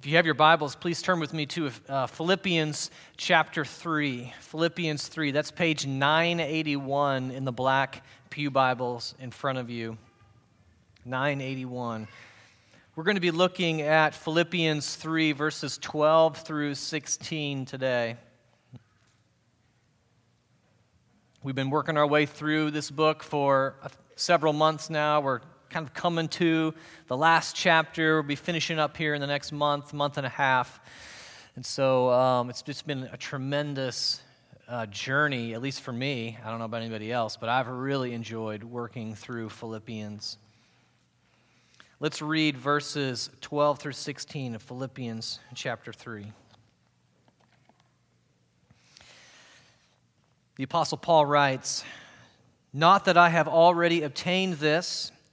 If you have your Bibles, please turn with me to uh, Philippians chapter 3. Philippians 3, that's page 981 in the black Pew Bibles in front of you. 981. We're going to be looking at Philippians 3, verses 12 through 16 today. We've been working our way through this book for several months now. We're kind of coming to the last chapter. We'll be finishing up here in the next month, month and a half. And so um, it's just been a tremendous uh, journey, at least for me. I don't know about anybody else, but I've really enjoyed working through Philippians. Let's read verses 12 through 16 of Philippians chapter 3. The Apostle Paul writes, Not that I have already obtained this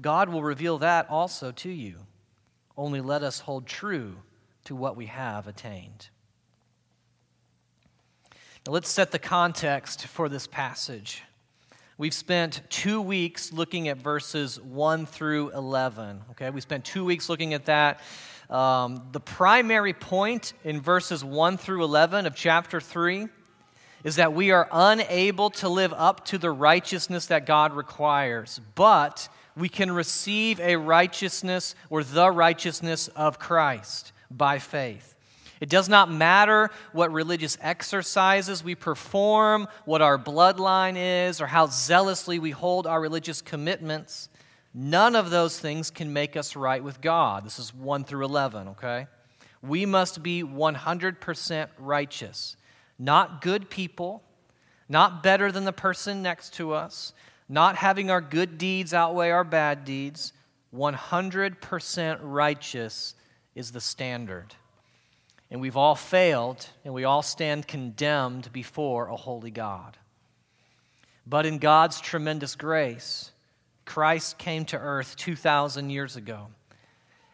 God will reveal that also to you. Only let us hold true to what we have attained. Now, let's set the context for this passage. We've spent two weeks looking at verses 1 through 11. Okay, we spent two weeks looking at that. Um, the primary point in verses 1 through 11 of chapter 3 is that we are unable to live up to the righteousness that God requires, but we can receive a righteousness or the righteousness of Christ by faith. It does not matter what religious exercises we perform, what our bloodline is, or how zealously we hold our religious commitments. None of those things can make us right with God. This is 1 through 11, okay? We must be 100% righteous. Not good people, not better than the person next to us, not having our good deeds outweigh our bad deeds, 100% righteous is the standard. And we've all failed, and we all stand condemned before a holy God. But in God's tremendous grace, Christ came to earth 2,000 years ago.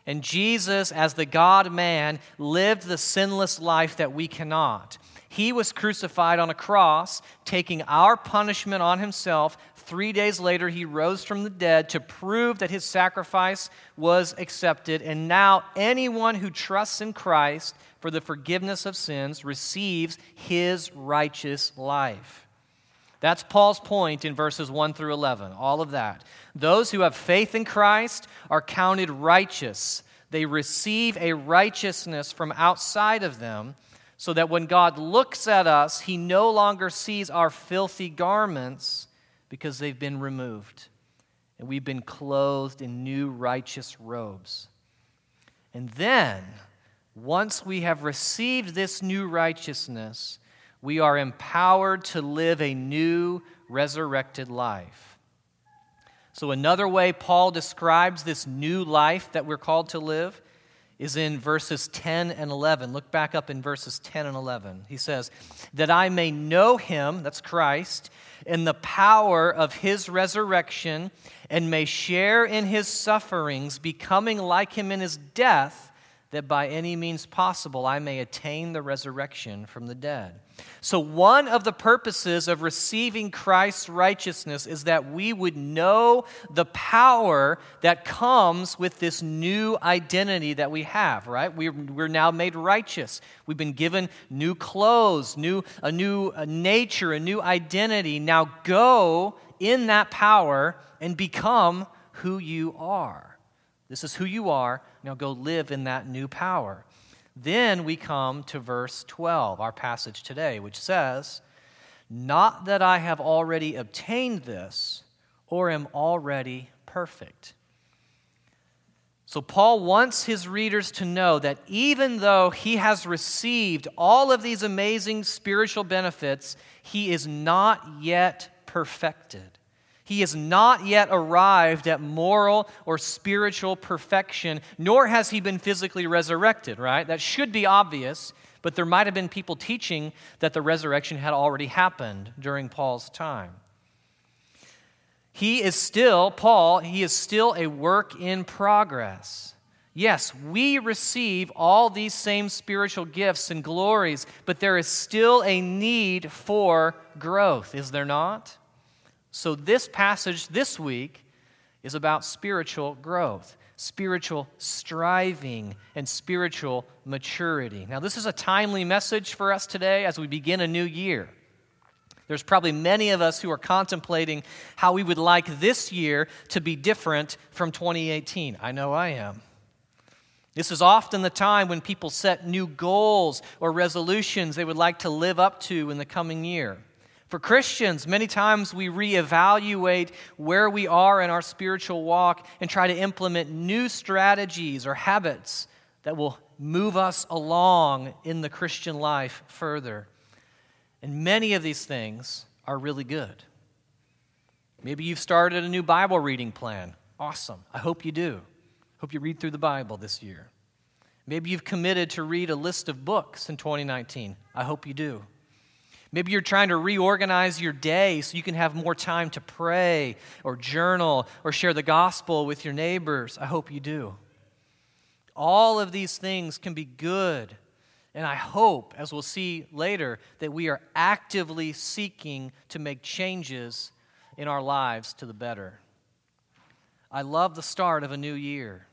And Jesus, as the God man, lived the sinless life that we cannot. He was crucified on a cross, taking our punishment on himself. Three days later, he rose from the dead to prove that his sacrifice was accepted. And now, anyone who trusts in Christ for the forgiveness of sins receives his righteous life. That's Paul's point in verses 1 through 11, all of that. Those who have faith in Christ are counted righteous. They receive a righteousness from outside of them so that when God looks at us, he no longer sees our filthy garments because they've been removed. And we've been clothed in new righteous robes. And then, once we have received this new righteousness, we are empowered to live a new resurrected life. So, another way Paul describes this new life that we're called to live is in verses 10 and 11. Look back up in verses 10 and 11. He says, That I may know him, that's Christ, in the power of his resurrection, and may share in his sufferings, becoming like him in his death, that by any means possible I may attain the resurrection from the dead. So, one of the purposes of receiving Christ's righteousness is that we would know the power that comes with this new identity that we have, right? We're, we're now made righteous. We've been given new clothes, new, a new nature, a new identity. Now, go in that power and become who you are. This is who you are. Now, go live in that new power. Then we come to verse 12, our passage today, which says, Not that I have already obtained this or am already perfect. So, Paul wants his readers to know that even though he has received all of these amazing spiritual benefits, he is not yet perfected. He has not yet arrived at moral or spiritual perfection, nor has he been physically resurrected, right? That should be obvious, but there might have been people teaching that the resurrection had already happened during Paul's time. He is still, Paul, he is still a work in progress. Yes, we receive all these same spiritual gifts and glories, but there is still a need for growth, is there not? So, this passage this week is about spiritual growth, spiritual striving, and spiritual maturity. Now, this is a timely message for us today as we begin a new year. There's probably many of us who are contemplating how we would like this year to be different from 2018. I know I am. This is often the time when people set new goals or resolutions they would like to live up to in the coming year. For Christians, many times we reevaluate where we are in our spiritual walk and try to implement new strategies or habits that will move us along in the Christian life further. And many of these things are really good. Maybe you've started a new Bible reading plan. Awesome. I hope you do. Hope you read through the Bible this year. Maybe you've committed to read a list of books in 2019. I hope you do. Maybe you're trying to reorganize your day so you can have more time to pray or journal or share the gospel with your neighbors. I hope you do. All of these things can be good. And I hope, as we'll see later, that we are actively seeking to make changes in our lives to the better. I love the start of a new year.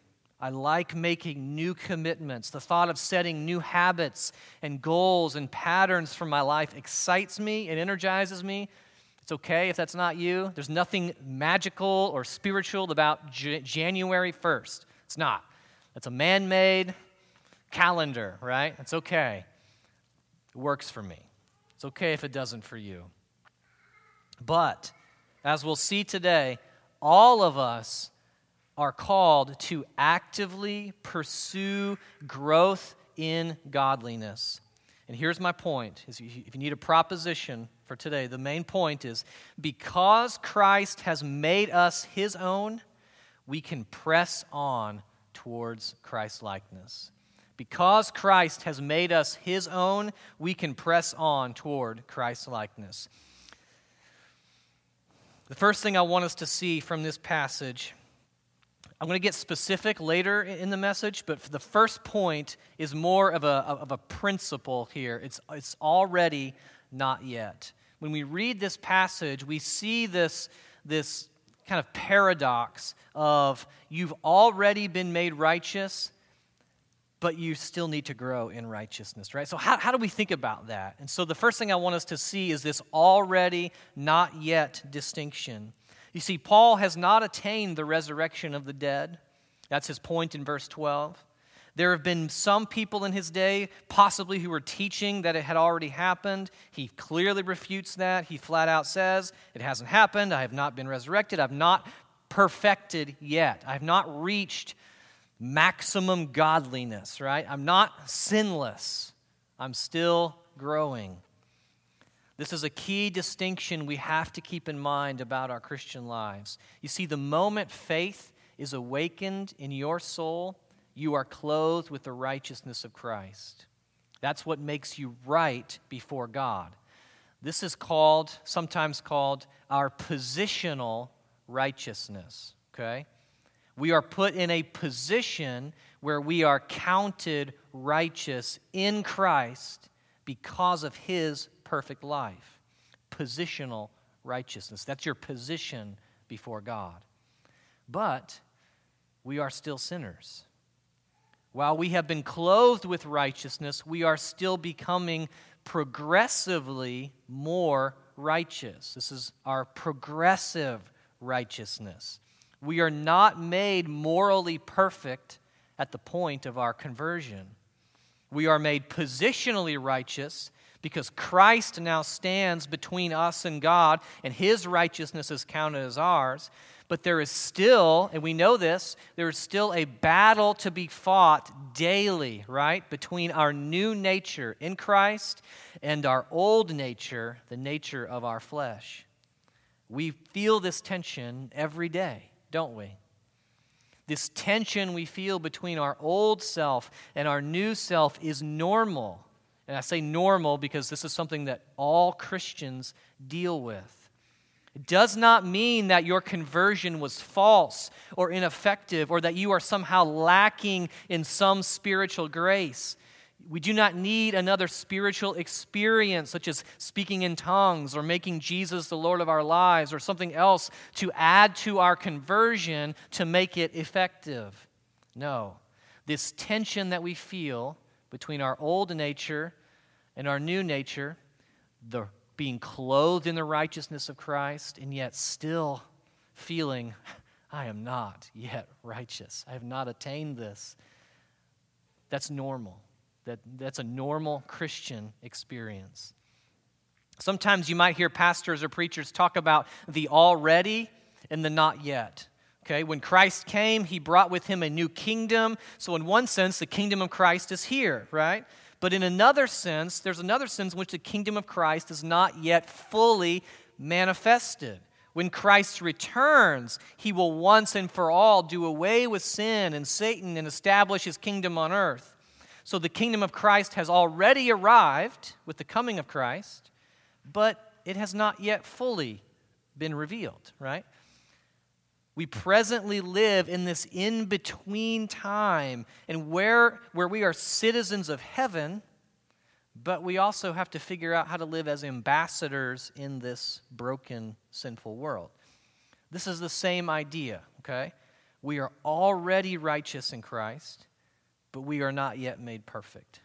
I like making new commitments. The thought of setting new habits and goals and patterns for my life excites me and energizes me. It's okay if that's not you. There's nothing magical or spiritual about J- January 1st. It's not. It's a man made calendar, right? It's okay. It works for me. It's okay if it doesn't for you. But, as we'll see today, all of us are called to actively pursue growth in godliness. And here's my point if you need a proposition for today, the main point is because Christ has made us his own, we can press on towards Christ likeness. Because Christ has made us his own, we can press on toward Christ likeness. The first thing I want us to see from this passage I'm going to get specific later in the message, but the first point is more of a, of a principle here. It's, it's already not yet. When we read this passage, we see this, this kind of paradox of you've already been made righteous, but you still need to grow in righteousness, right? So, how, how do we think about that? And so, the first thing I want us to see is this already, not yet distinction. You see, Paul has not attained the resurrection of the dead. That's his point in verse 12. There have been some people in his day, possibly who were teaching that it had already happened. He clearly refutes that. He flat out says, It hasn't happened. I have not been resurrected. I've not perfected yet. I've not reached maximum godliness, right? I'm not sinless. I'm still growing. This is a key distinction we have to keep in mind about our Christian lives. You see, the moment faith is awakened in your soul, you are clothed with the righteousness of Christ. That's what makes you right before God. This is called, sometimes called, our positional righteousness, okay? We are put in a position where we are counted righteous in Christ because of his perfect life. Positional righteousness. That's your position before God. But we are still sinners. While we have been clothed with righteousness, we are still becoming progressively more righteous. This is our progressive righteousness. We are not made morally perfect at the point of our conversion. We are made positionally righteous because Christ now stands between us and God, and his righteousness is counted as ours. But there is still, and we know this, there is still a battle to be fought daily, right? Between our new nature in Christ and our old nature, the nature of our flesh. We feel this tension every day, don't we? This tension we feel between our old self and our new self is normal. And I say normal because this is something that all Christians deal with. It does not mean that your conversion was false or ineffective or that you are somehow lacking in some spiritual grace. We do not need another spiritual experience, such as speaking in tongues or making Jesus the Lord of our lives or something else to add to our conversion to make it effective. No. This tension that we feel between our old nature and our new nature, the being clothed in the righteousness of Christ, and yet still feeling, I am not yet righteous. I have not attained this. That's normal. That, that's a normal Christian experience. Sometimes you might hear pastors or preachers talk about the already and the not yet. Okay, when Christ came, he brought with him a new kingdom. So, in one sense, the kingdom of Christ is here, right? But in another sense, there's another sense in which the kingdom of Christ is not yet fully manifested. When Christ returns, he will once and for all do away with sin and Satan and establish his kingdom on earth. So the kingdom of Christ has already arrived with the coming of Christ, but it has not yet fully been revealed, right? We presently live in this in between time, and where, where we are citizens of heaven, but we also have to figure out how to live as ambassadors in this broken, sinful world. This is the same idea, okay? We are already righteous in Christ, but we are not yet made perfect.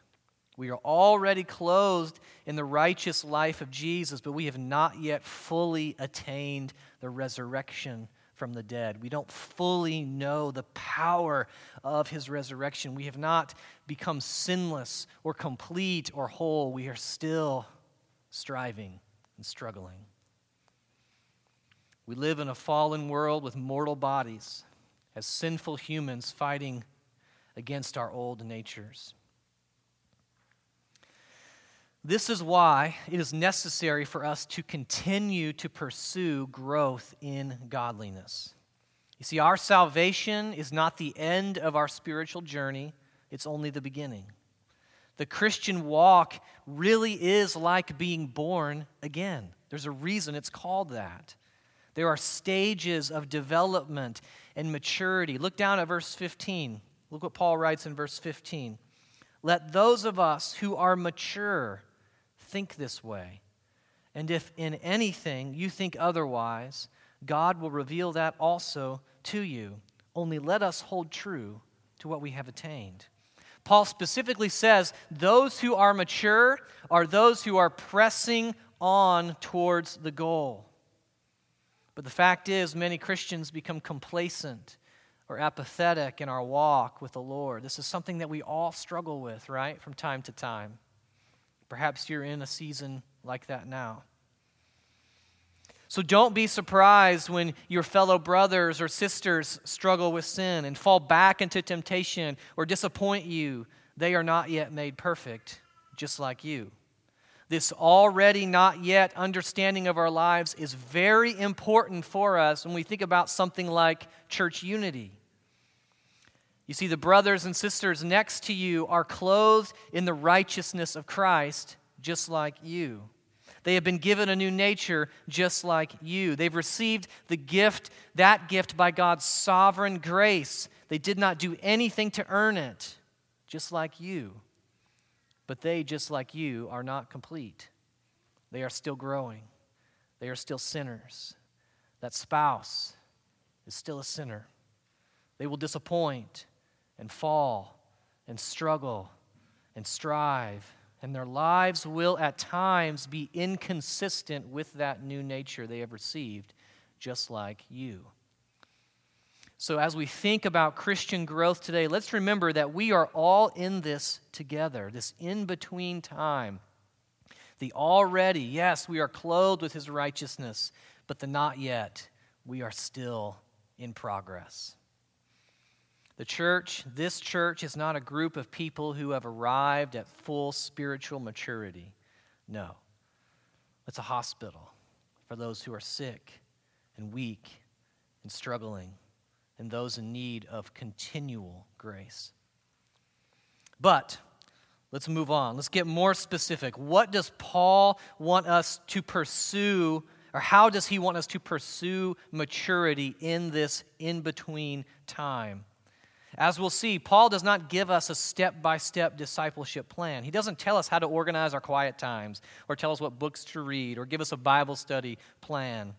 We are already clothed in the righteous life of Jesus, but we have not yet fully attained the resurrection from the dead. We don't fully know the power of his resurrection. We have not become sinless or complete or whole. We are still striving and struggling. We live in a fallen world with mortal bodies as sinful humans fighting against our old natures. This is why it is necessary for us to continue to pursue growth in godliness. You see, our salvation is not the end of our spiritual journey, it's only the beginning. The Christian walk really is like being born again. There's a reason it's called that. There are stages of development and maturity. Look down at verse 15. Look what Paul writes in verse 15. Let those of us who are mature think this way. And if in anything you think otherwise, God will reveal that also to you. Only let us hold true to what we have attained. Paul specifically says those who are mature are those who are pressing on towards the goal. But the fact is, many Christians become complacent or apathetic in our walk with the Lord. This is something that we all struggle with, right, from time to time. Perhaps you're in a season like that now. So don't be surprised when your fellow brothers or sisters struggle with sin and fall back into temptation or disappoint you. They are not yet made perfect, just like you. This already not yet understanding of our lives is very important for us when we think about something like church unity. You see, the brothers and sisters next to you are clothed in the righteousness of Christ, just like you. They have been given a new nature just like you. They've received the gift, that gift by God's sovereign grace. They did not do anything to earn it, just like you. But they, just like you, are not complete. They are still growing, they are still sinners. That spouse is still a sinner. They will disappoint and fall and struggle and strive. And their lives will at times be inconsistent with that new nature they have received, just like you. So, as we think about Christian growth today, let's remember that we are all in this together, this in between time. The already, yes, we are clothed with his righteousness, but the not yet, we are still in progress. The church, this church, is not a group of people who have arrived at full spiritual maturity. No. It's a hospital for those who are sick and weak and struggling and those in need of continual grace. But let's move on. Let's get more specific. What does Paul want us to pursue, or how does he want us to pursue maturity in this in between time? As we'll see, Paul does not give us a step by step discipleship plan. He doesn't tell us how to organize our quiet times, or tell us what books to read, or give us a Bible study plan.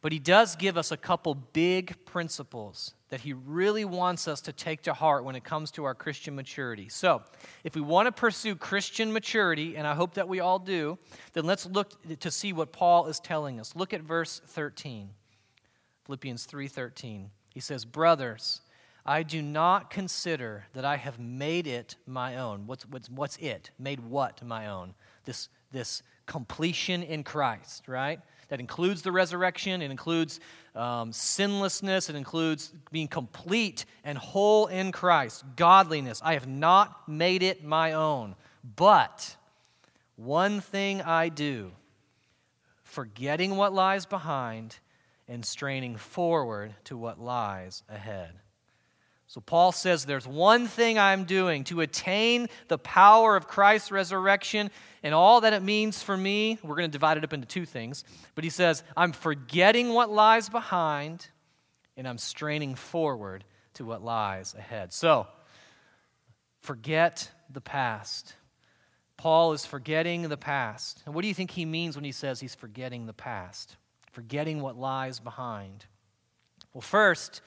But he does give us a couple big principles that he really wants us to take to heart when it comes to our Christian maturity. So, if we want to pursue Christian maturity, and I hope that we all do, then let's look to see what Paul is telling us. Look at verse 13. Philippians 3:13. He says, "Brothers, I do not consider that I have made it my own." What's, what's, what's it? Made what my own? This, this completion in Christ, right? That includes the resurrection, it includes um, sinlessness, it includes being complete and whole in Christ, godliness. I have not made it my own. But one thing I do, forgetting what lies behind and straining forward to what lies ahead. So Paul says there's one thing I'm doing to attain the power of Christ's resurrection and all that it means for me. We're going to divide it up into two things. But he says, I'm forgetting what lies behind and I'm straining forward to what lies ahead. So, forget the past. Paul is forgetting the past. And what do you think he means when he says he's forgetting the past? Forgetting what lies behind. Well, first,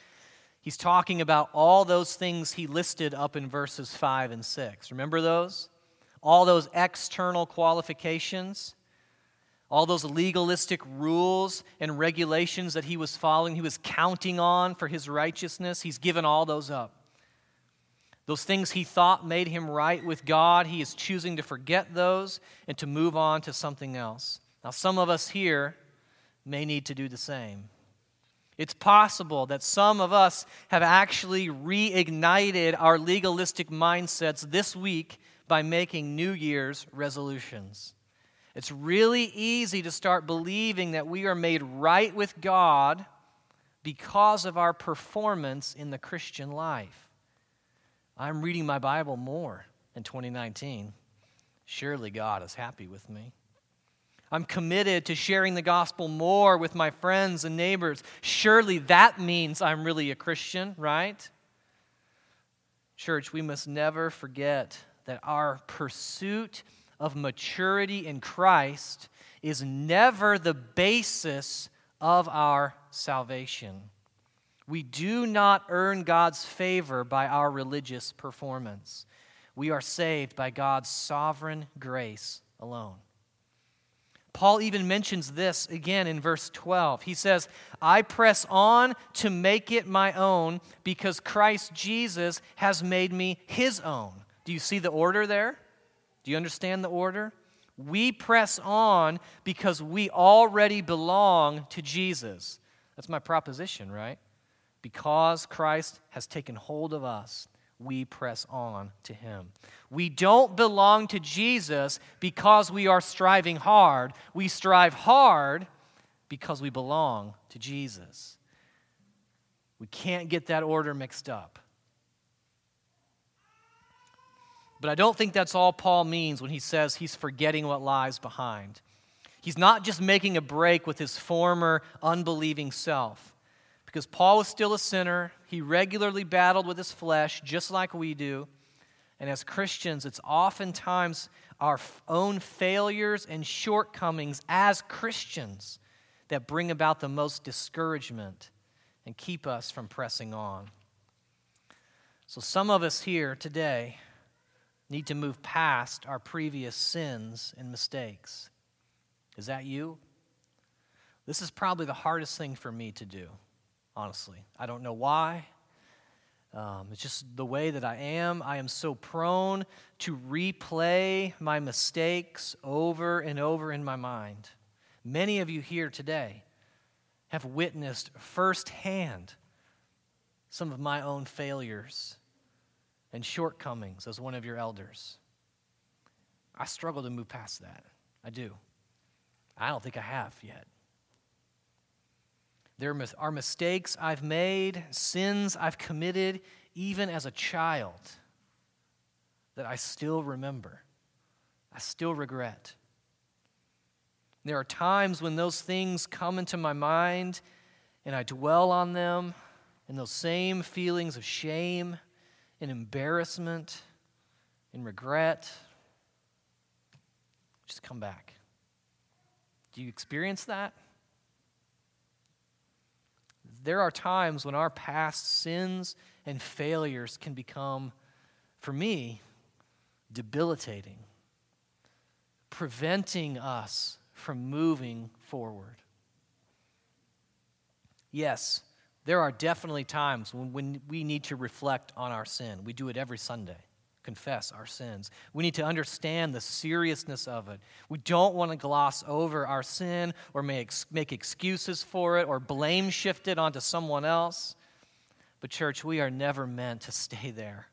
He's talking about all those things he listed up in verses 5 and 6. Remember those? All those external qualifications, all those legalistic rules and regulations that he was following, he was counting on for his righteousness. He's given all those up. Those things he thought made him right with God, he is choosing to forget those and to move on to something else. Now, some of us here may need to do the same. It's possible that some of us have actually reignited our legalistic mindsets this week by making New Year's resolutions. It's really easy to start believing that we are made right with God because of our performance in the Christian life. I'm reading my Bible more in 2019. Surely God is happy with me. I'm committed to sharing the gospel more with my friends and neighbors. Surely that means I'm really a Christian, right? Church, we must never forget that our pursuit of maturity in Christ is never the basis of our salvation. We do not earn God's favor by our religious performance. We are saved by God's sovereign grace alone. Paul even mentions this again in verse 12. He says, I press on to make it my own because Christ Jesus has made me his own. Do you see the order there? Do you understand the order? We press on because we already belong to Jesus. That's my proposition, right? Because Christ has taken hold of us, we press on to him. We don't belong to Jesus because we are striving hard. We strive hard because we belong to Jesus. We can't get that order mixed up. But I don't think that's all Paul means when he says he's forgetting what lies behind. He's not just making a break with his former unbelieving self because Paul was still a sinner. He regularly battled with his flesh, just like we do. And as Christians, it's oftentimes our own failures and shortcomings as Christians that bring about the most discouragement and keep us from pressing on. So, some of us here today need to move past our previous sins and mistakes. Is that you? This is probably the hardest thing for me to do honestly. I don't know why. Um, it's just the way that I am. I am so prone to replay my mistakes over and over in my mind. Many of you here today have witnessed firsthand some of my own failures and shortcomings as one of your elders. I struggle to move past that. I do. I don't think I have yet. There are mistakes I've made, sins I've committed, even as a child, that I still remember, I still regret. There are times when those things come into my mind and I dwell on them, and those same feelings of shame and embarrassment and regret just come back. Do you experience that? There are times when our past sins and failures can become, for me, debilitating, preventing us from moving forward. Yes, there are definitely times when, when we need to reflect on our sin. We do it every Sunday, confess our sins. We need to understand the seriousness of it. We don't want to gloss over our sin or make, make excuses for it or blame shift it onto someone else. But, church, we are never meant to stay there.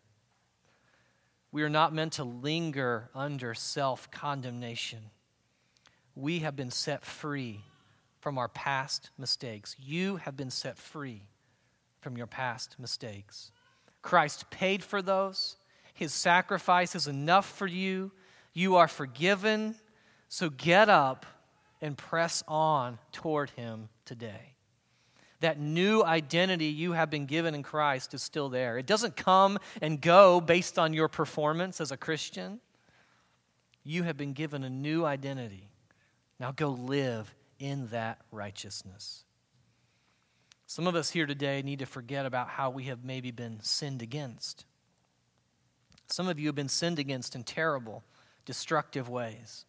We are not meant to linger under self condemnation. We have been set free from our past mistakes. You have been set free from your past mistakes. Christ paid for those. His sacrifice is enough for you. You are forgiven. So get up and press on toward Him today. That new identity you have been given in Christ is still there. It doesn't come and go based on your performance as a Christian. You have been given a new identity. Now go live in that righteousness. Some of us here today need to forget about how we have maybe been sinned against. Some of you have been sinned against in terrible, destructive ways.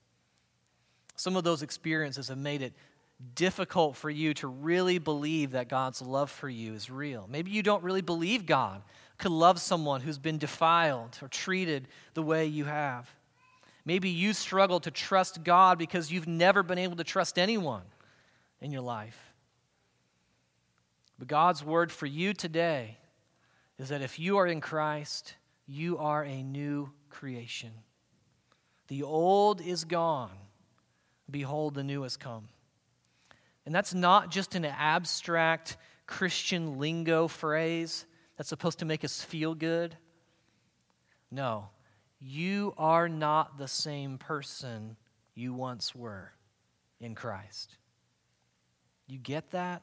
Some of those experiences have made it difficult for you to really believe that God's love for you is real. Maybe you don't really believe God could love someone who's been defiled or treated the way you have. Maybe you struggle to trust God because you've never been able to trust anyone in your life. But God's word for you today is that if you are in Christ, you are a new creation. The old is gone. Behold, the new has come. And that's not just an abstract Christian lingo phrase that's supposed to make us feel good. No, you are not the same person you once were in Christ. You get that?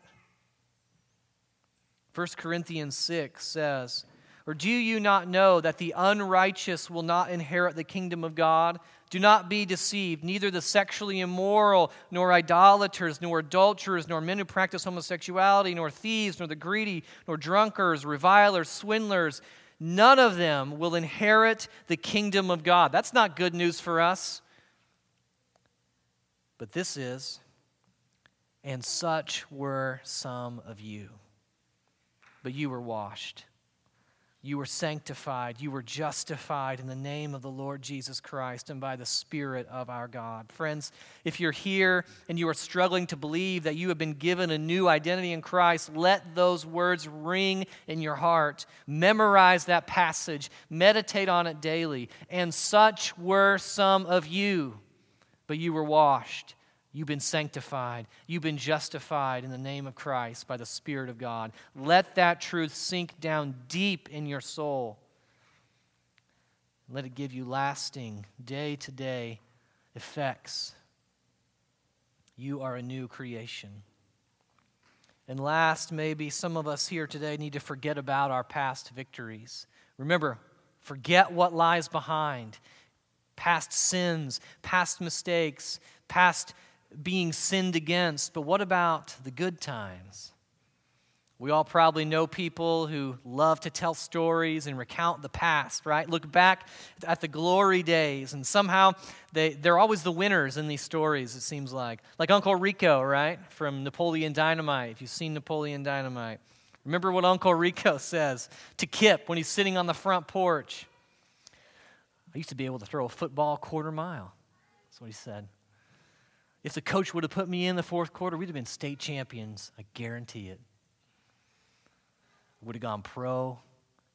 1 Corinthians 6 says, Or do you not know that the unrighteous will not inherit the kingdom of God? Do not be deceived. Neither the sexually immoral, nor idolaters, nor adulterers, nor men who practice homosexuality, nor thieves, nor the greedy, nor drunkards, revilers, swindlers, none of them will inherit the kingdom of God. That's not good news for us. But this is, and such were some of you. But you were washed you were sanctified. You were justified in the name of the Lord Jesus Christ and by the Spirit of our God. Friends, if you're here and you are struggling to believe that you have been given a new identity in Christ, let those words ring in your heart. Memorize that passage, meditate on it daily. And such were some of you, but you were washed You've been sanctified. You've been justified in the name of Christ by the Spirit of God. Let that truth sink down deep in your soul. Let it give you lasting, day to day effects. You are a new creation. And last, maybe some of us here today need to forget about our past victories. Remember, forget what lies behind past sins, past mistakes, past being sinned against, but what about the good times? We all probably know people who love to tell stories and recount the past, right? Look back at the glory days, and somehow they, they're always the winners in these stories, it seems like. Like Uncle Rico, right? From Napoleon Dynamite, if you've seen Napoleon Dynamite. Remember what Uncle Rico says to Kip when he's sitting on the front porch? I used to be able to throw a football quarter mile. That's what he said. If the coach would have put me in the fourth quarter, we'd have been state champions. I guarantee it. Would have gone pro,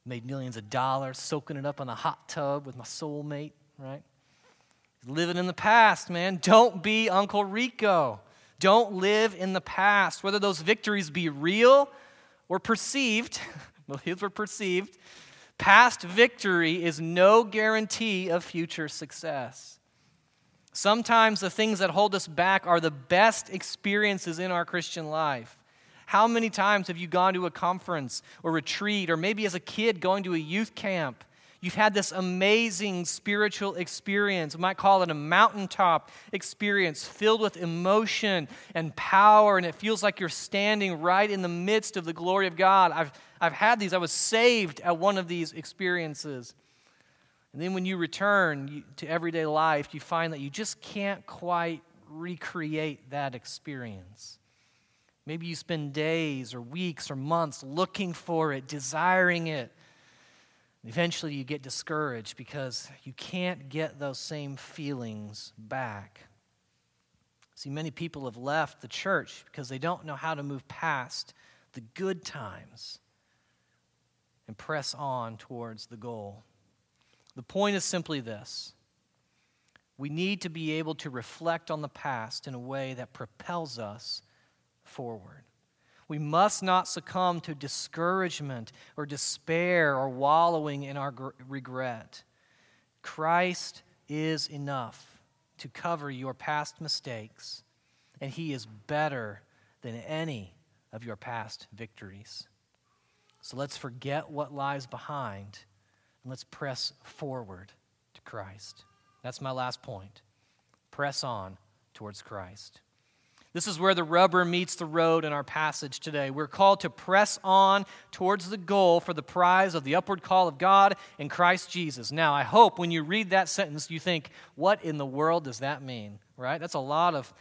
made millions of dollars, soaking it up in a hot tub with my soulmate, right? Living in the past, man. Don't be Uncle Rico. Don't live in the past, whether those victories be real or perceived. well, These were perceived. Past victory is no guarantee of future success. Sometimes the things that hold us back are the best experiences in our Christian life. How many times have you gone to a conference or retreat, or maybe as a kid going to a youth camp? You've had this amazing spiritual experience. We might call it a mountaintop experience filled with emotion and power, and it feels like you're standing right in the midst of the glory of God. I've, I've had these. I was saved at one of these experiences. And then when you return to everyday life, you find that you just can't quite recreate that experience. Maybe you spend days or weeks or months looking for it, desiring it. Eventually, you get discouraged because you can't get those same feelings back. See, many people have left the church because they don't know how to move past the good times and press on towards the goal. The point is simply this we need to be able to reflect on the past in a way that propels us forward. We must not succumb to discouragement or despair or wallowing in our regret. Christ is enough to cover your past mistakes, and He is better than any of your past victories. So let's forget what lies behind let's press forward to Christ. That's my last point. Press on towards Christ. This is where the rubber meets the road in our passage today. We're called to press on towards the goal for the prize of the upward call of God in Christ Jesus. Now, I hope when you read that sentence, you think, what in the world does that mean? Right? That's a lot of,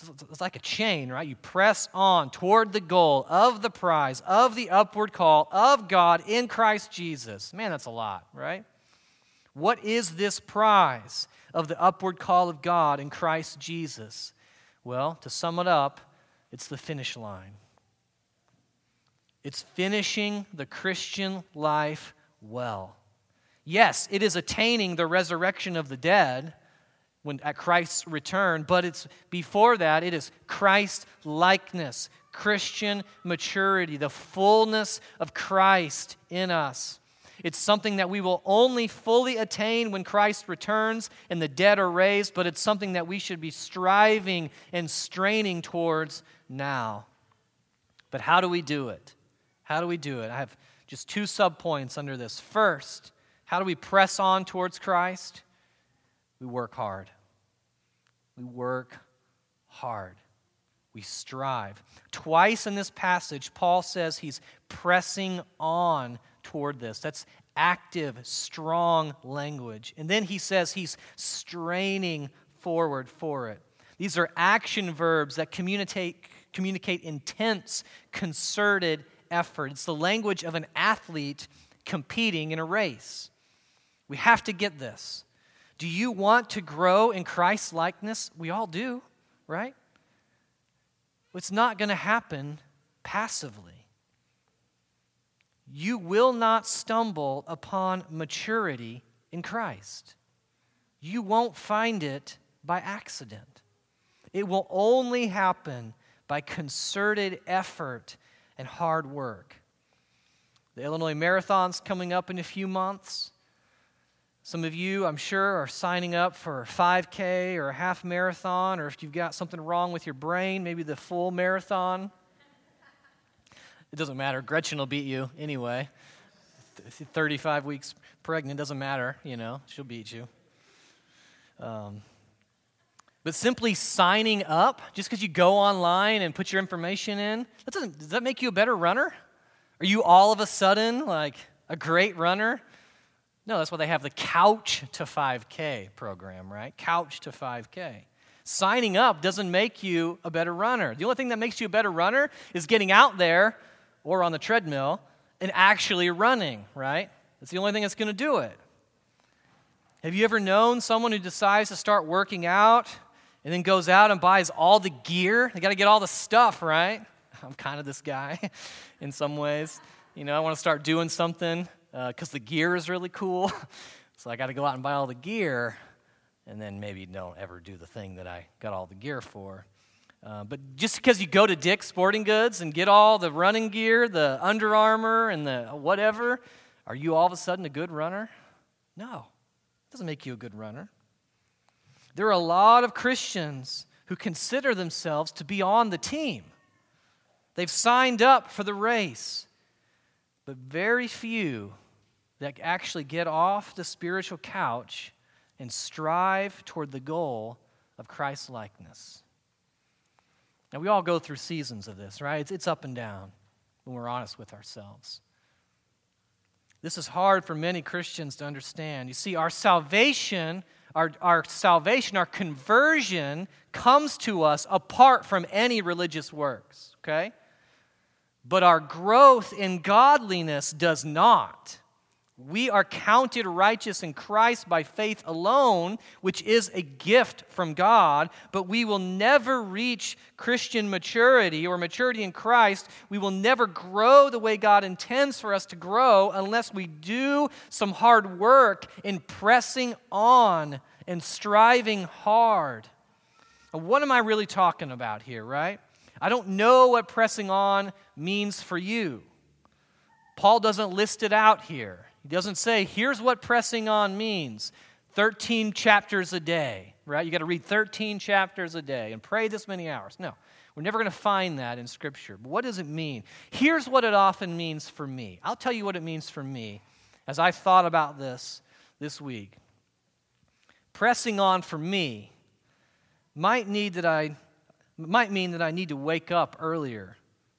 it's like a chain, right? You press on toward the goal of the prize, of the upward call of God in Christ Jesus. Man, that's a lot, right? What is this prize of the upward call of God in Christ Jesus? Well, to sum it up, it's the finish line. It's finishing the Christian life well. Yes, it is attaining the resurrection of the dead when at Christ's return, but it's before that it is Christ likeness, Christian maturity, the fullness of Christ in us. It's something that we will only fully attain when Christ returns and the dead are raised, but it's something that we should be striving and straining towards now. But how do we do it? How do we do it? I have just two subpoints under this. First, how do we press on towards Christ? We work hard. We work hard. We strive. Twice in this passage, Paul says he's pressing on toward this. That's active, strong language. And then he says he's straining forward for it. These are action verbs that communicate, communicate intense, concerted effort. It's the language of an athlete competing in a race. We have to get this. Do you want to grow in Christ's likeness? We all do, right? It's not going to happen passively you will not stumble upon maturity in Christ. You won't find it by accident. It will only happen by concerted effort and hard work. The Illinois Marathon's coming up in a few months. Some of you, I'm sure, are signing up for a 5K or a half marathon, or if you've got something wrong with your brain, maybe the full marathon. It doesn't matter. Gretchen will beat you anyway. 35 weeks pregnant doesn't matter, you know, she'll beat you. Um, but simply signing up, just because you go online and put your information in, that doesn't, does that make you a better runner? Are you all of a sudden like a great runner? No, that's why they have the Couch to 5K program, right? Couch to 5K. Signing up doesn't make you a better runner. The only thing that makes you a better runner is getting out there or on the treadmill and actually running, right? That's the only thing that's going to do it. Have you ever known someone who decides to start working out and then goes out and buys all the gear? They got to get all the stuff, right? I'm kind of this guy in some ways. You know, I want to start doing something because uh, the gear is really cool. so I got to go out and buy all the gear and then maybe don't ever do the thing that I got all the gear for. Uh, but just because you go to Dick's Sporting Goods and get all the running gear, the Under Armour, and the whatever, are you all of a sudden a good runner? No, it doesn't make you a good runner. There are a lot of Christians who consider themselves to be on the team. They've signed up for the race, but very few that actually get off the spiritual couch and strive toward the goal of Christ likeness. Now, we all go through seasons of this, right? It's, it's up and down when we're honest with ourselves. This is hard for many Christians to understand. You see, our salvation, our, our salvation, our conversion comes to us apart from any religious works, okay? But our growth in godliness does not. We are counted righteous in Christ by faith alone, which is a gift from God, but we will never reach Christian maturity or maturity in Christ. We will never grow the way God intends for us to grow unless we do some hard work in pressing on and striving hard. what am I really talking about here, right? I don't know what pressing on means for you. Paul doesn't list it out here. He doesn't say, here's what pressing on means 13 chapters a day, right? You got to read 13 chapters a day and pray this many hours. No, we're never going to find that in Scripture. But what does it mean? Here's what it often means for me. I'll tell you what it means for me as I thought about this this week. Pressing on for me might need that I might mean that I need to wake up earlier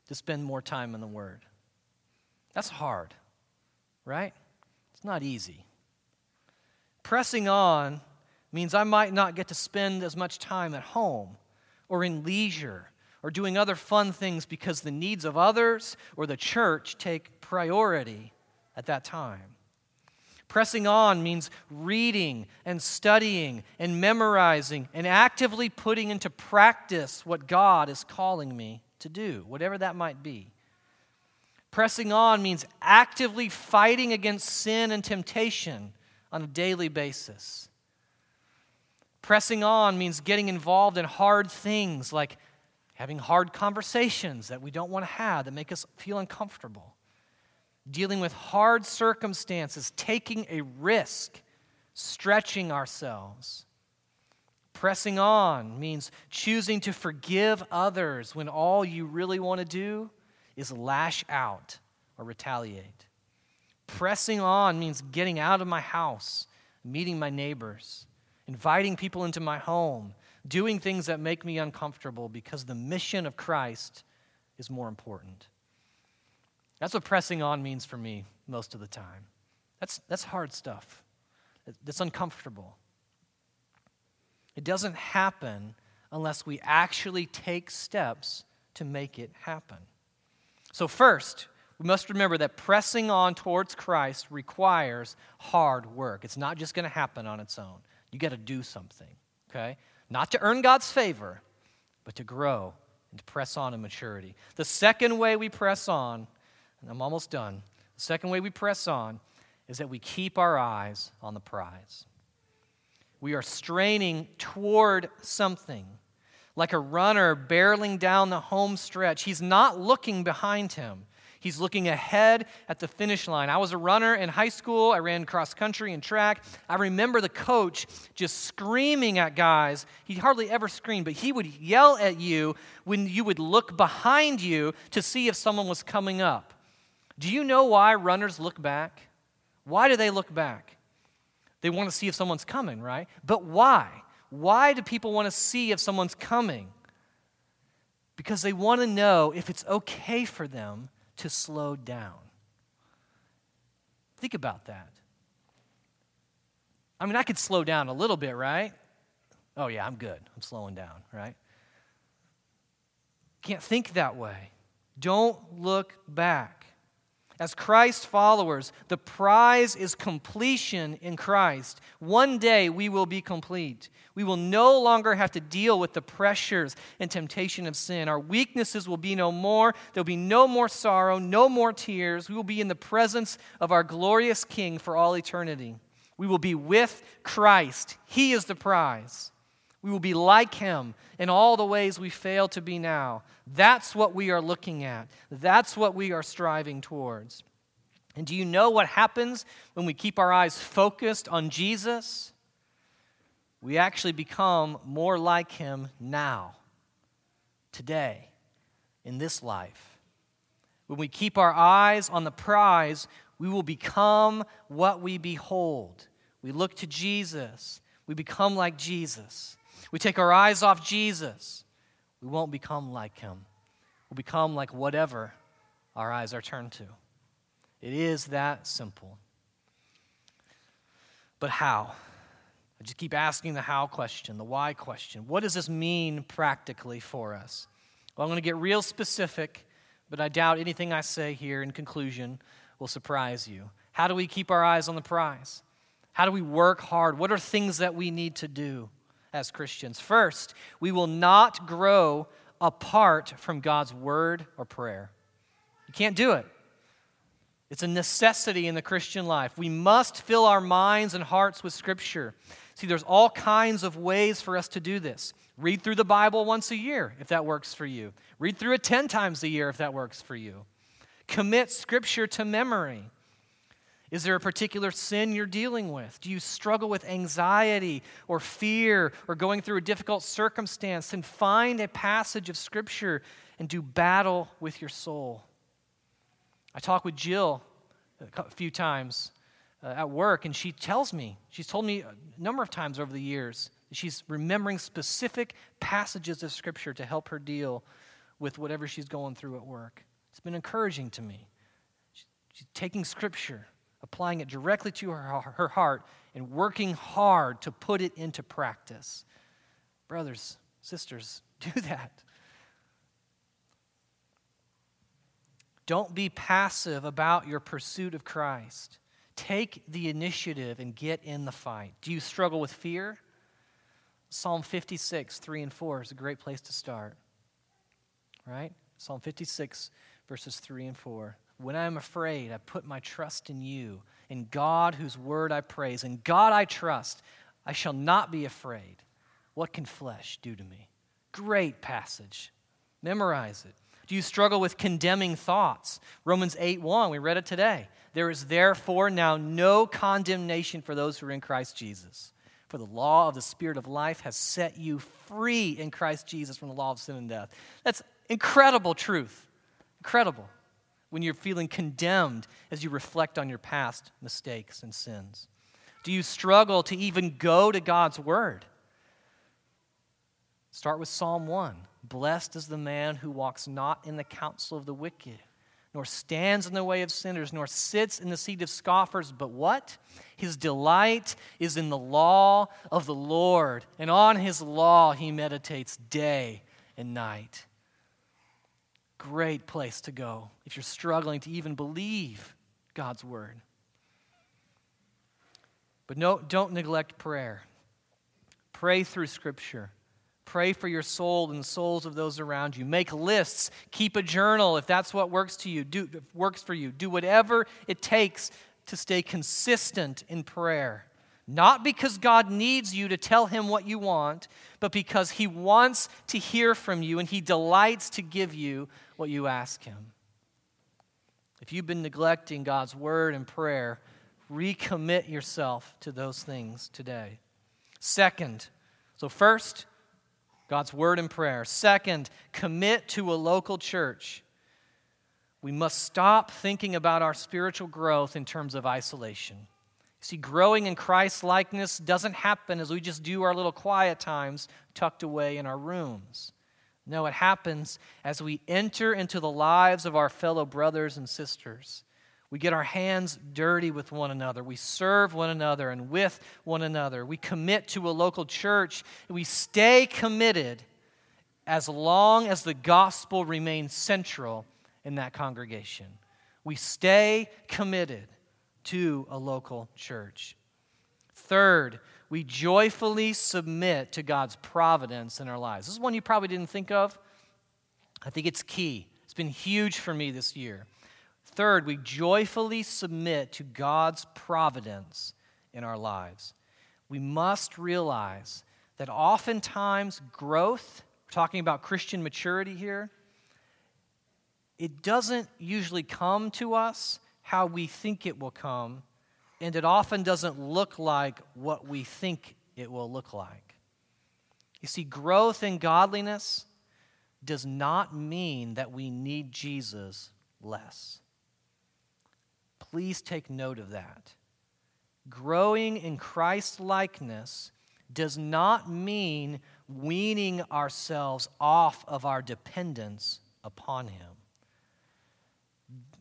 to spend more time in the Word. That's hard, right? It's not easy. Pressing on means I might not get to spend as much time at home or in leisure or doing other fun things because the needs of others or the church take priority at that time. Pressing on means reading and studying and memorizing and actively putting into practice what God is calling me to do, whatever that might be. Pressing on means actively fighting against sin and temptation on a daily basis. Pressing on means getting involved in hard things like having hard conversations that we don't want to have that make us feel uncomfortable, dealing with hard circumstances, taking a risk, stretching ourselves. Pressing on means choosing to forgive others when all you really want to do is lash out or retaliate. Pressing on means getting out of my house, meeting my neighbors, inviting people into my home, doing things that make me uncomfortable because the mission of Christ is more important. That's what pressing on means for me most of the time. That's, that's hard stuff, that's uncomfortable. It doesn't happen unless we actually take steps to make it happen. So, first, we must remember that pressing on towards Christ requires hard work. It's not just going to happen on its own. You got to do something, okay? Not to earn God's favor, but to grow and to press on in maturity. The second way we press on, and I'm almost done, the second way we press on is that we keep our eyes on the prize. We are straining toward something like a runner barreling down the home stretch. He's not looking behind him. He's looking ahead at the finish line. I was a runner in high school. I ran cross country and track. I remember the coach just screaming at guys. He hardly ever screamed, but he would yell at you when you would look behind you to see if someone was coming up. Do you know why runners look back? Why do they look back? They want to see if someone's coming, right? But why? Why do people want to see if someone's coming? Because they want to know if it's okay for them to slow down. Think about that. I mean, I could slow down a little bit, right? Oh, yeah, I'm good. I'm slowing down, right? Can't think that way. Don't look back. As Christ followers, the prize is completion in Christ. One day we will be complete. We will no longer have to deal with the pressures and temptation of sin. Our weaknesses will be no more. There'll be no more sorrow, no more tears. We will be in the presence of our glorious King for all eternity. We will be with Christ. He is the prize. We will be like him in all the ways we fail to be now. That's what we are looking at. That's what we are striving towards. And do you know what happens when we keep our eyes focused on Jesus? We actually become more like him now, today, in this life. When we keep our eyes on the prize, we will become what we behold. We look to Jesus, we become like Jesus. We take our eyes off Jesus, we won't become like him. We'll become like whatever our eyes are turned to. It is that simple. But how? I just keep asking the how question, the why question. What does this mean practically for us? Well, I'm going to get real specific, but I doubt anything I say here in conclusion will surprise you. How do we keep our eyes on the prize? How do we work hard? What are things that we need to do? As Christians. First, we will not grow apart from God's word or prayer. You can't do it. It's a necessity in the Christian life. We must fill our minds and hearts with Scripture. See, there's all kinds of ways for us to do this. Read through the Bible once a year, if that works for you. Read through it 10 times a year, if that works for you. Commit Scripture to memory. Is there a particular sin you're dealing with? Do you struggle with anxiety or fear or going through a difficult circumstance? Then find a passage of Scripture and do battle with your soul. I talk with Jill a few times uh, at work, and she tells me, she's told me a number of times over the years, she's remembering specific passages of Scripture to help her deal with whatever she's going through at work. It's been encouraging to me. She's taking Scripture applying it directly to her, her heart, and working hard to put it into practice. Brothers, sisters, do that. Don't be passive about your pursuit of Christ. Take the initiative and get in the fight. Do you struggle with fear? Psalm 56, 3 and 4 is a great place to start. Right? Psalm 56, verses 3 and 4. When I am afraid, I put my trust in you, in God whose word I praise. In God I trust. I shall not be afraid. What can flesh do to me? Great passage. Memorize it. Do you struggle with condemning thoughts? Romans 8 1, we read it today. There is therefore now no condemnation for those who are in Christ Jesus. For the law of the Spirit of life has set you free in Christ Jesus from the law of sin and death. That's incredible truth. Incredible when you're feeling condemned as you reflect on your past mistakes and sins? Do you struggle to even go to God's Word? Start with Psalm 1. Blessed is the man who walks not in the counsel of the wicked, nor stands in the way of sinners, nor sits in the seat of scoffers, but what? His delight is in the law of the Lord, and on his law he meditates day and night great place to go if you're struggling to even believe God's word. But no, don't neglect prayer. Pray through Scripture. Pray for your soul and the souls of those around you. Make lists. Keep a journal if that's what works to you. Do works for you. Do whatever it takes to stay consistent in prayer. Not because God needs you to tell him what you want, but because he wants to hear from you and he delights to give you what you ask him. If you've been neglecting God's word and prayer, recommit yourself to those things today. Second, so first, God's word and prayer. Second, commit to a local church. We must stop thinking about our spiritual growth in terms of isolation. See, growing in Christ likeness doesn't happen as we just do our little quiet times tucked away in our rooms. No, it happens as we enter into the lives of our fellow brothers and sisters. We get our hands dirty with one another. We serve one another and with one another. We commit to a local church. We stay committed as long as the gospel remains central in that congregation. We stay committed to a local church. Third, we joyfully submit to God's providence in our lives. This is one you probably didn't think of. I think it's key. It's been huge for me this year. Third, we joyfully submit to God's providence in our lives. We must realize that oftentimes growth, we're talking about Christian maturity here, it doesn't usually come to us how we think it will come, and it often doesn't look like what we think it will look like. You see, growth in godliness does not mean that we need Jesus less. Please take note of that. Growing in Christ likeness does not mean weaning ourselves off of our dependence upon Him.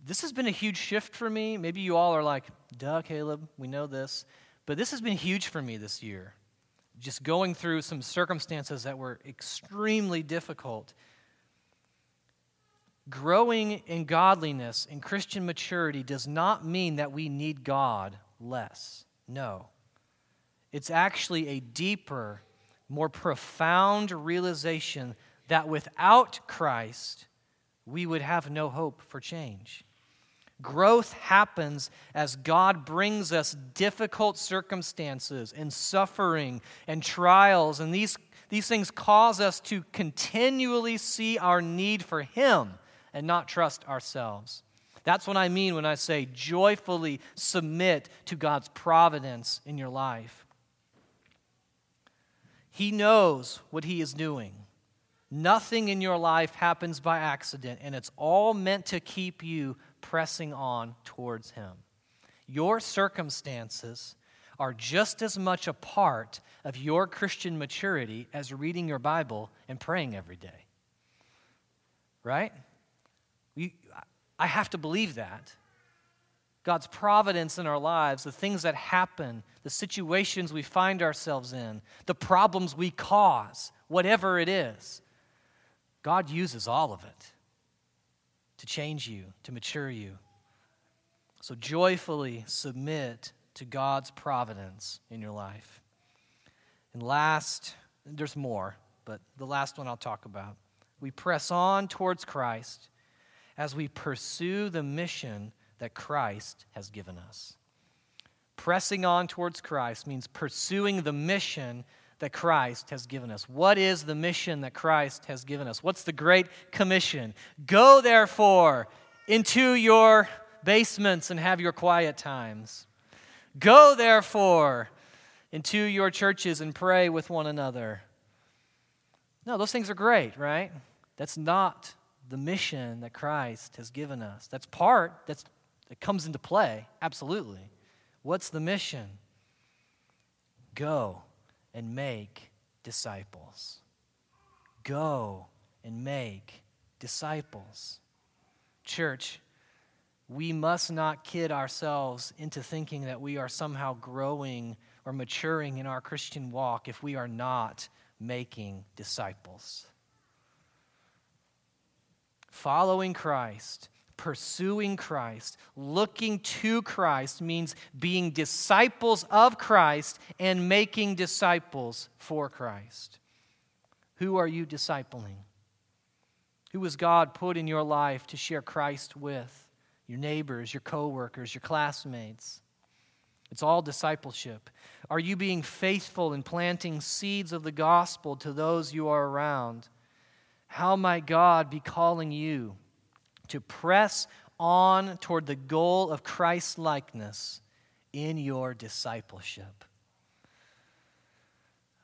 This has been a huge shift for me. Maybe you all are like, duh, Caleb, we know this. But this has been huge for me this year. Just going through some circumstances that were extremely difficult. Growing in godliness and Christian maturity does not mean that we need God less. No. It's actually a deeper, more profound realization that without Christ, we would have no hope for change. Growth happens as God brings us difficult circumstances and suffering and trials, and these, these things cause us to continually see our need for Him and not trust ourselves. That's what I mean when I say joyfully submit to God's providence in your life. He knows what He is doing. Nothing in your life happens by accident, and it's all meant to keep you pressing on towards Him. Your circumstances are just as much a part of your Christian maturity as reading your Bible and praying every day. Right? We, I have to believe that. God's providence in our lives, the things that happen, the situations we find ourselves in, the problems we cause, whatever it is, God uses all of it to change you, to mature you. So joyfully submit to God's providence in your life. And last, there's more, but the last one I'll talk about. We press on towards Christ as we pursue the mission that Christ has given us. Pressing on towards Christ means pursuing the mission that Christ has given us. What is the mission that Christ has given us? What's the Great Commission? Go, therefore, into your basements and have your quiet times. Go, therefore, into your churches and pray with one another. No, those things are great, right? That's not the mission that Christ has given us. That's part that's, that comes into play, absolutely. What's the mission? Go and make disciples. Go and make disciples. Church, we must not kid ourselves into thinking that we are somehow growing or maturing in our Christian walk if we are not making disciples. Following Christ, pursuing Christ, looking to Christ means being disciples of Christ and making disciples for Christ. Who are you discipling? Who has God put in your life to share Christ with? Your neighbors, your coworkers, your classmates. It's all discipleship. Are you being faithful in planting seeds of the gospel to those you are around? How might God be calling you to press on toward the goal of Christ likeness in your discipleship?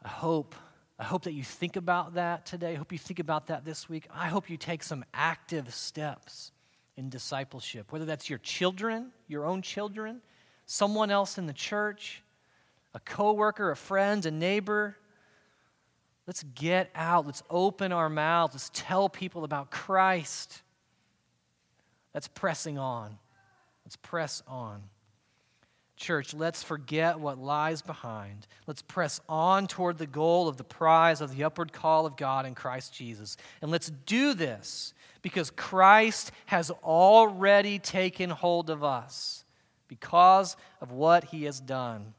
I hope, I hope that you think about that today. I hope you think about that this week. I hope you take some active steps in discipleship, whether that's your children, your own children, someone else in the church, a coworker, a friend, a neighbor, Let's get out. Let's open our mouths. Let's tell people about Christ. That's pressing on. Let's press on. Church, let's forget what lies behind. Let's press on toward the goal of the prize of the upward call of God in Christ Jesus. And let's do this because Christ has already taken hold of us because of what he has done.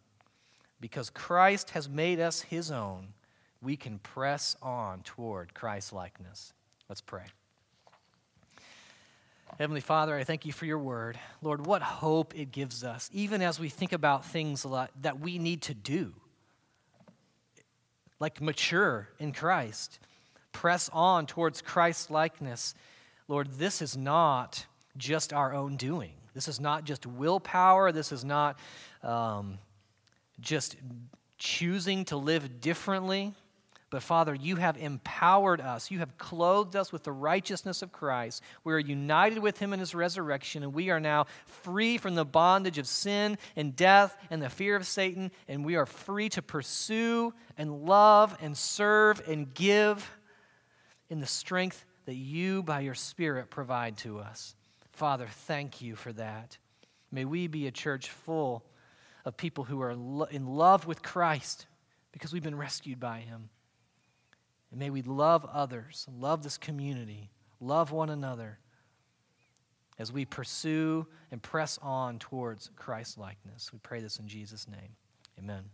Because Christ has made us his own we can press on toward Christ likeness. Let's pray. Heavenly Father, I thank you for your word. Lord, what hope it gives us, even as we think about things that we need to do. like mature in Christ. Press on towards Christ likeness. Lord, this is not just our own doing. This is not just willpower. This is not um, just choosing to live differently. But Father, you have empowered us. You have clothed us with the righteousness of Christ. We are united with him in his resurrection, and we are now free from the bondage of sin and death and the fear of Satan, and we are free to pursue and love and serve and give in the strength that you, by your Spirit, provide to us. Father, thank you for that. May we be a church full of people who are in love with Christ because we've been rescued by him. And may we love others, love this community, love one another as we pursue and press on towards Christ likeness. We pray this in Jesus' name. Amen.